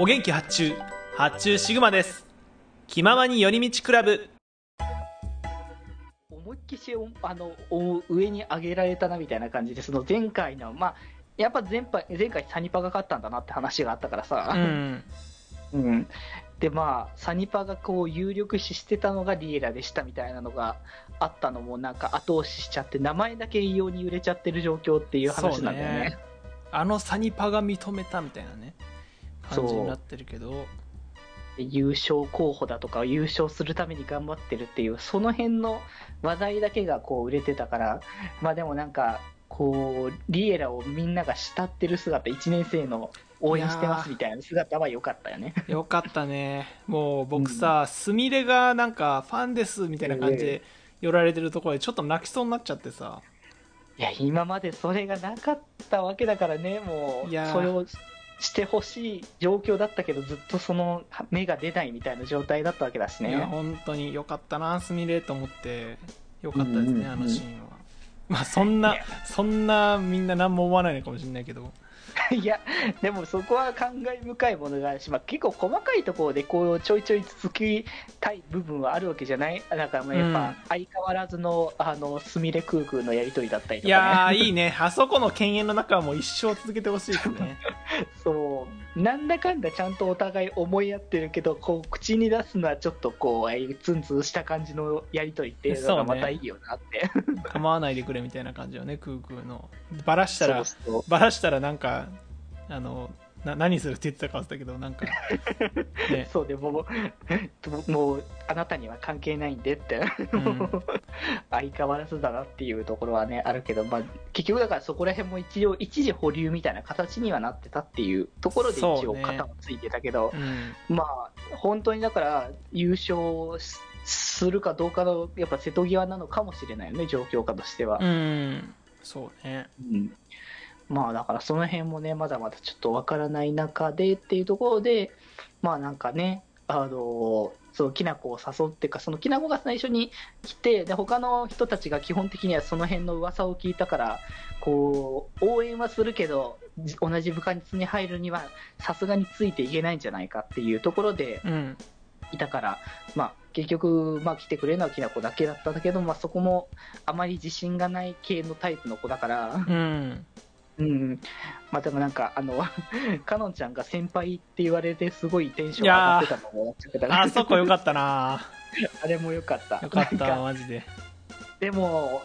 お元気発注。発注シグマです。気ままに寄り道クラブ。思いっきしおあのお上に上げられたなみたいな感じで、その前回の、まあ、やっぱ前回前回サニパが勝ったんだなって話があったからさ、うん。うん。でまあ、サニパがこう有力視してたのがリエラでしたみたいなのがあったのも、なんか後押ししちゃって、名前だけ異様に売れちゃってる状況っていう話なんだよね。そうあのサニパが認めたみたいなね感じになってるけど。優勝候補だとか優勝するために頑張ってるっていうその辺の話題だけがこう売れてたからまあでもなんかこうリエラをみんなが慕ってる姿1年生の応援してますみたいな姿は良かったよね。よかったね。もう僕さすみれがなんかファンですみたいな感じで寄られてるところでちょっと泣きそうになっちゃってさ。いや今までそれがなかったわけだからねもいうそれをしてほしい状況だったけどずっとその芽が出ないみたいな状態だったわけだしいやね本当によかったなすみれと思ってよかったですね、うんうんうん。あのシーンは。まあそんなそんなみんな何も思わないのかもしれないけど。いや、でもそこは感慨深いものがあるし、まあ、結構細かいところでこうちょいちょい続きたい部分はあるわけじゃない？だからまあやっうん。ぱ相変わらずのあのすみれ空空のやりとりだったりといやかね。ーいいね。あそこの犬猿の中はもう一生続けてほしいですね そう。なんだかんだちゃんとお互い思い合ってるけど、こう口に出すのはちょっとこう、ああいうツンツンした感じのやりとりっていうのがまたいいよなって。構わないでくれみたいな感じよね空空のバラしたらバラしたらなんかあのな何するって言ってたか忘れたけどなんか ねそうで もう、もう、あなたには関係ないんでって、うん相変わらずだなっていうところはね、あるけど、まあ、結局だからそこら辺も一応、一時保留みたいな形にはなってたっていうところで一応肩はついてたけど、うんまあ、本当にだから優勝しするかどうかの、やっぱ瀬戸際なのかもしれないよね、状況下としては。うんそうねうんまあだからその辺もね、まだまだちょっとわからない中でっていうところで、まあなんかね、あのそのきなこを誘ってか、そのきなこが最初に来て、で他の人たちが基本的にはその辺の噂を聞いたから、こう応援はするけど、じ同じ部活に入るにはさすがについていけないんじゃないかっていうところでうんいたから、まあ、結局、まあ、来てくれるのはきなこだけだったんだけど、まあ、そこもあまり自信がない系のタイプの子だから。うんうん、まあでもなんか、あの、かのんちゃんが先輩って言われて、すごいテンション上がってたのもあそこよかったな。あれもよかった。よかったマジで。でも、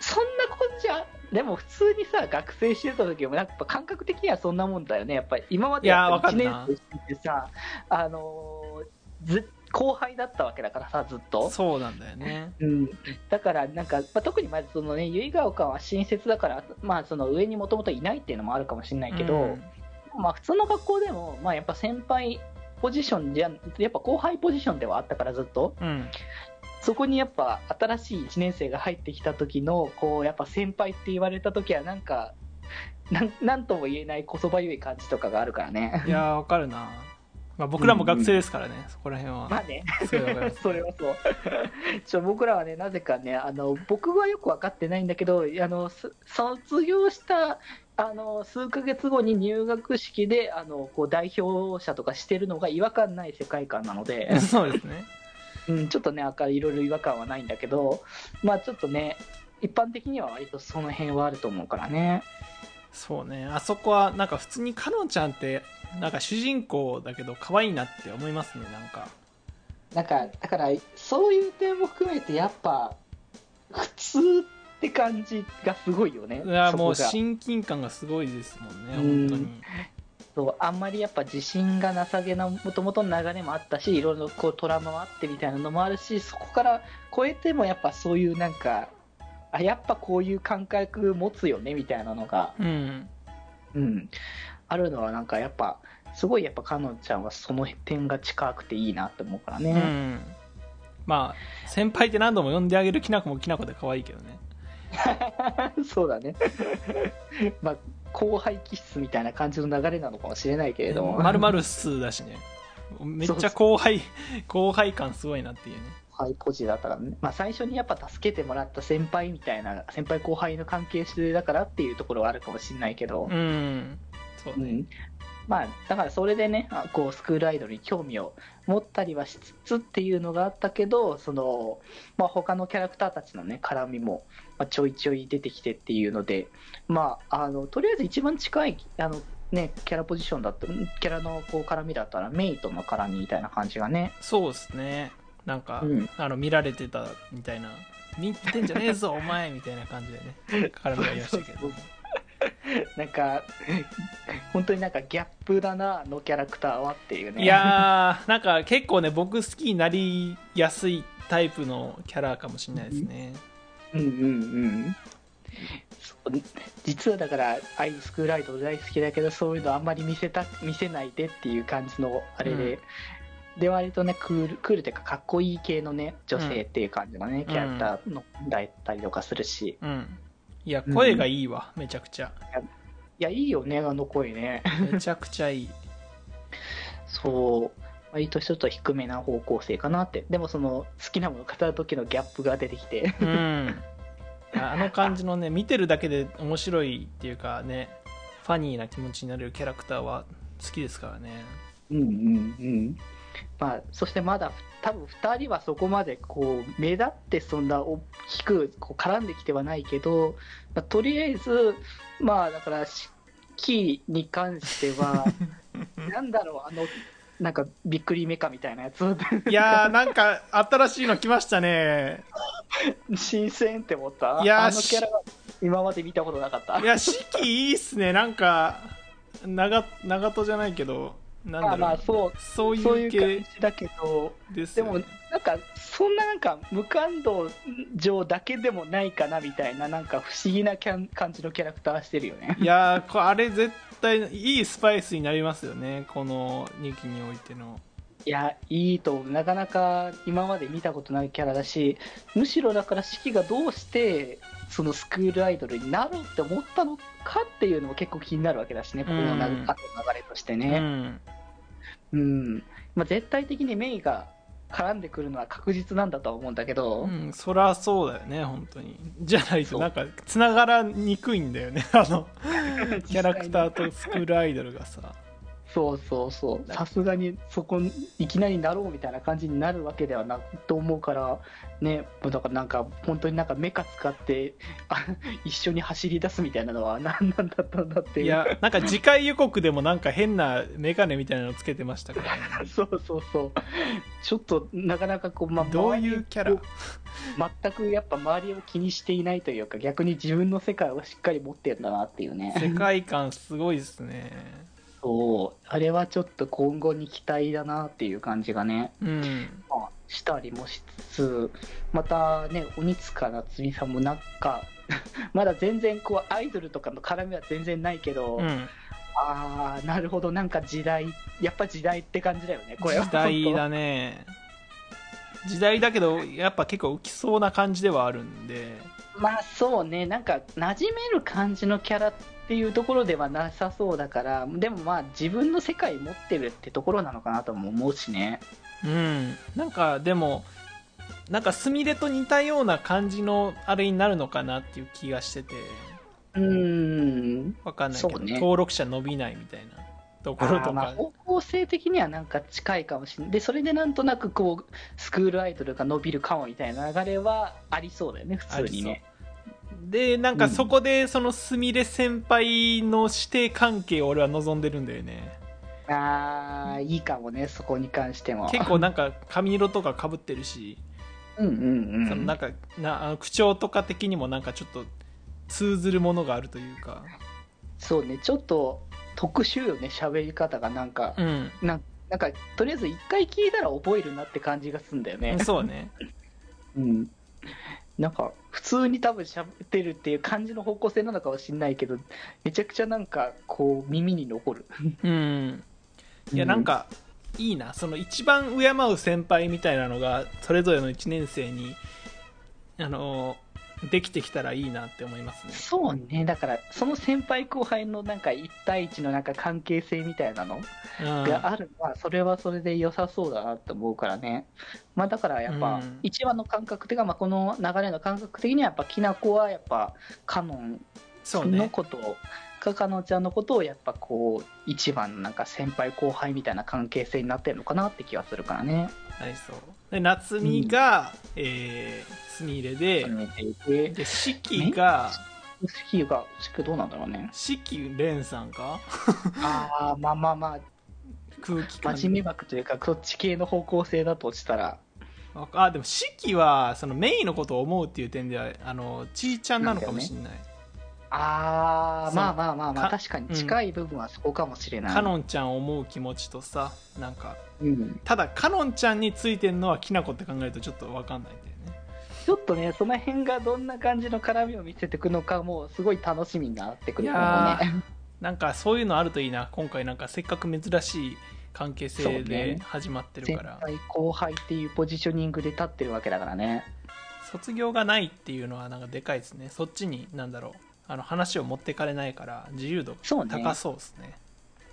そんなこっちゃ、でも普通にさ、学生してた時も、やっぱ感覚的にはそんなもんだよね。やっぱり今までいややっぱ1わかるな年生しててさ、あのーず、後輩だったわけだからさ、ずっと。そうなんだよね。うん、だから、なんか、まあ、特にまずそのね、結ヶ丘は新設だから、まあ、その上にもともといないっていうのもあるかもしれないけど、うん。まあ、普通の学校でも、まあ、やっぱ先輩ポジションじゃやっぱ後輩ポジションではあったからずっと。うん。そこにやっぱ新しい1年生が入ってきた時のこうやっぱ先輩って言われた時はなんかなんなんとも言えないこそばゆい感じとかがあるからね。いやーわかるな、まあ、僕らも学生ですからね、そこら辺は、まあね。それはそう。ちょ僕らはねなぜかねあの僕はよく分かってないんだけどあのす卒業したあの数ヶ月後に入学式であのこう代表者とかしてるのが違和感ない世界観なので、そうですね。うん、ちょっとね赤いろいろ違和感はないんだけどまあちょっとね一般的には割とその辺はあると思うからねそうね。あそこはなんか普通にかのんちゃんってなんか主人公だけど可愛いなって思いますねなんか。なんかだからそういう点も含めてやっぱ普通って感じがすごいよね。いやもう親近感がすごいですもんねうん。本当に。そうあんまりやっぱ自信がなさげなもともとの流れもあったしいろいろこうトラウマもあってみたいなのもあるしそこから超えてもやっぱそういうなんかあやっぱこういう感覚持つよねみたいなのが、うん。うん、あるのはなんかやっぱすごいやっぱかのんちゃんはその点が近くていいなって思うからうね、ん。まあ先輩って何度も呼んであげるきなこもきなこで可愛いけどね。そうだね。まあ後輩気質みたいな感じの流れなのかもしれないけれども。まるまる数だしね。めっちゃ後輩後輩感すごいなっていうねハイポジだったからね、まあ、最初にやっぱ助けてもらった先輩みたいな先輩後輩の関係性だからっていうところはあるかもしれないけど、うん。そうね。うん。まあ、だからそれでね、あこう、スクールアイドルに興味を持ったりはしつつっていうのがあったけど、その、まあ、他のキャラクターたちのね、絡みも、まあ、ちょいちょい出てきてっていうので、まあ、あの、とりあえず一番近い、あの、ね、キャラポジションだった、キャラのこう絡みだったら、メイとの絡みみたいな感じがね、そうですねなんか、うん。あの見られてたみたいな。見てんじゃねえぞお前みたいな感じでね。絡みがありましたけどなんか、本当になんかギャップだな、あのキャラクターはっていうね。いやーなんか結構ね僕好きになりやすいタイプのキャラかもしれないですね。うんうんうん。そう実はだから、アイスクールアイドル大好きだけど、そういうのあんまり見せた、見せないでっていう感じのあれで、で、割とね、クール、クールっていうか、かっこいい系のね、女性っていう感じのね、キャラクターの、だったりとかするし、うん。いや声がいいわ、めちゃくちゃ。いや、いいよね、あの声ね。めちゃくちゃいい。そう、割とちょっと低めな方向性かなって。でもその、好きなものを語る時のギャップが出てきて、うん。ああの感じのね見てるだけで面白いっていうかねファニーな気持ちになれるキャラクターは好きですからね。うんうんうん。まあ、そしてまだ多分2人はそこまでこう目立ってそんな大きくこう絡んできてはないけど、まあ、とりあえずまあだからしキーに関しては なんだろうあのなんかびっくりメカみたいなやつ。いやーなんか新しいの来ましたね。新鮮って思った。いやーあのキャラは今まで見たことなかった。いや四季いいっすね。なんか長長門じゃないけどなんだろう、まあまあそうそういう感じだけどですでもなんかそんななんか無感動情だけでもないかなみたいななんか不思議なキャン感じのキャラクターしてるよね。いやーこあれ絶対いいスパイスになりますよね。この2期においての。いやいいと思う。なかなか今まで見たことないキャラだしむしろだから四季がどうしてそのスクールアイドルになろうって思ったのかっていうのも結構気になるわけだしね。ここの流れとしてうねんうん、まあ、絶対的にメイが絡んでくるのは確実なんだとは思うんだけど、うん、そりゃそうだよね本当に。じゃないとなんか繋がらにくいんだよねあのキャラクターとスクールアイドルがさそうそうそう。さすがにそこいきなりなろうみたいな感じになるわけではなと思うからねもうだからなんか本当になんかメカ使ってあ一緒に走り出すみたいなのは何なんだったんだっていう。いやなんか次回予告でもなんか変なメガネみたいなのつけてましたから、ね、そうそうそう。ちょっとなかなかこう、まあ、どういうキャラ？全くやっぱ周りを気にしていないというか逆に自分の世界をしっかり持ってるんだなっていうね。世界観すごいですねそうあれはちょっと今後に期待だなっていう感じがねうん。まあしたりもしつつまたね鬼塚夏美さんもなんか まだ全然こうアイドルとかの絡みは全然ないけど、うん。ああなるほどなんか時代やっぱ時代って感じだよねこれは。時代だね。時代だけどやっぱ結構浮きそうな感じではあるんで。まあそうね。なんか馴染める感じのキャラっていうところではなさそうだからでもまあ自分の世界持ってるってところなのかなとも思うしね。うん。なんかでもなんかスミレと似たような感じのあれになるのかなっていう気がしてて。うーん。わかんないけど、ね。登録者伸びないみたいなところとか。まあ方向性的にはなんか近いかもしれない。でそれでなんとなくこうスクールアイドルが伸びるかもみたいな流れはありそうだよね普通にねでなんかそこでそのすみれ先輩の師弟関係を俺は望んでるんだよね。ああいいかもねそこに関しても。結構なんか髪色とかかぶってるし、うんうんうん。そのなんかなあの口調とか的にもなんかちょっと通ずるものがあるというか。そうねちょっと特殊よね喋り方がなんか、うん。なんなんかとりあえず一回聞いたら覚えるなって感じがすんだよね。そうね。うん。なんか普通に多分喋ってるっていう感じの方向性なのかもしれないけどめちゃくちゃなんかこう耳に残る。うん。いやなんかいいな。その一番敬う先輩みたいなのがそれぞれの1年生にあのできてきたらいいなって思いますね。そうね。だからその先輩後輩のなんか1対1のなんか関係性みたいなのうん。があるのはそれはそれで良さそうだなと思うからね。まあだからやっぱうん。1話の感覚的にはまあこの流れの感覚的にはやっぱきなこはやっぱカノンのことをかかのちゃんのことをやっぱこう一番のなんか先輩後輩みたいな関係性になってるのかなって気はするからね。なりそうで夏美が、えー、すみれでで四季が四季が四季どうなんだろうね。四季蓮さんか？ああまあまあまあ。空気感。真面目枠というかそっち系の方向性だとしたら。あでも四季はそのメインのことを思うっていう点ではあのちーちゃんなのかもしれない、そうああまあまあまあまあか確かに近い部分はそこかもしれない。かのんちゃんを思う気持ちとさなんかうん、ただかのんちゃんについてるのはきなこって考えるとちょっと分かんないんだよね。ちょっとねその辺がどんな感じの絡みを見せていくのかもすごい楽しみになってくると思ういやね。なんかそういうのあるといいな今回。なんかせっかく珍しい関係性でね。始まってる先から、輩後輩っていうポジショニングで立ってるわけだからね。卒業がないっていうのはなんかでかいですね。そっちになんだろうあの話を持ってかれないから自由度そうね。高そうですね。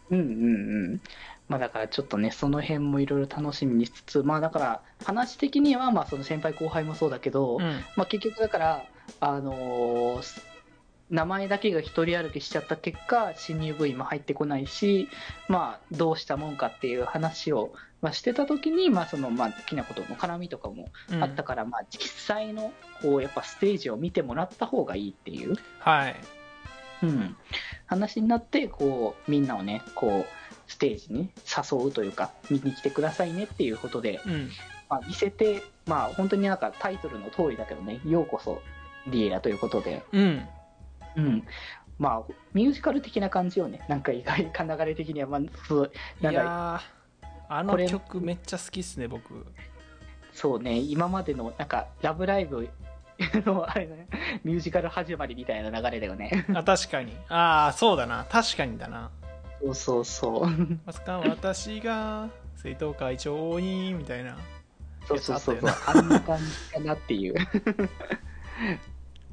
うんうんうん。まあだからちょっとね、その辺もいろいろ楽しみにしつつ、まあだから話的にはまあその先輩後輩もそうだけど、うん。まあ結局だから、あのーす名前だけが一人歩きしちゃった結果、新入部員も入ってこないし、まあどうしたもんかっていう話を、まあ、してた時に、まあその、まあきなことの絡みとかもうん。あったから、まあ実際の、こうやっぱステージを見てもらった方がいいっていう。はい。うん、話になってこうみんなをねこうステージに誘うというか見に来てくださいねっていうことで、うん。まあ、見せてまあ本当になんかタイトルの通りだけどねようこそリエラということで、うん。うん、まあミュージカル的な感じよね。なんか意外か流れ的にはまあそういなんかあの曲めっちゃ好きっすね僕。そうね今までのなんか「ラブライブ 」のあれねミュージカル始まりみたいな流れだよね。あ確かに。ああそうだな。確かにだな。そうそうそう。まさか私が生徒会長にみたいな。そうそうそうそう。あんな感じかなっていう。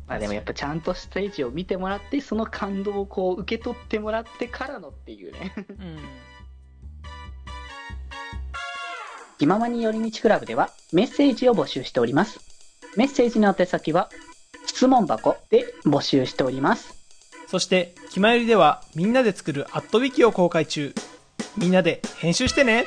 まあでもやっぱちゃんとステージを見てもらってその感動をこう受け取ってもらってからのっていうね。うん気ままに寄り道クラブではメッセージを募集しております。メッセージの宛先は質問箱で募集しております。そして、気まよりではみんなで作るアットウィキを公開中。みんなで編集してね。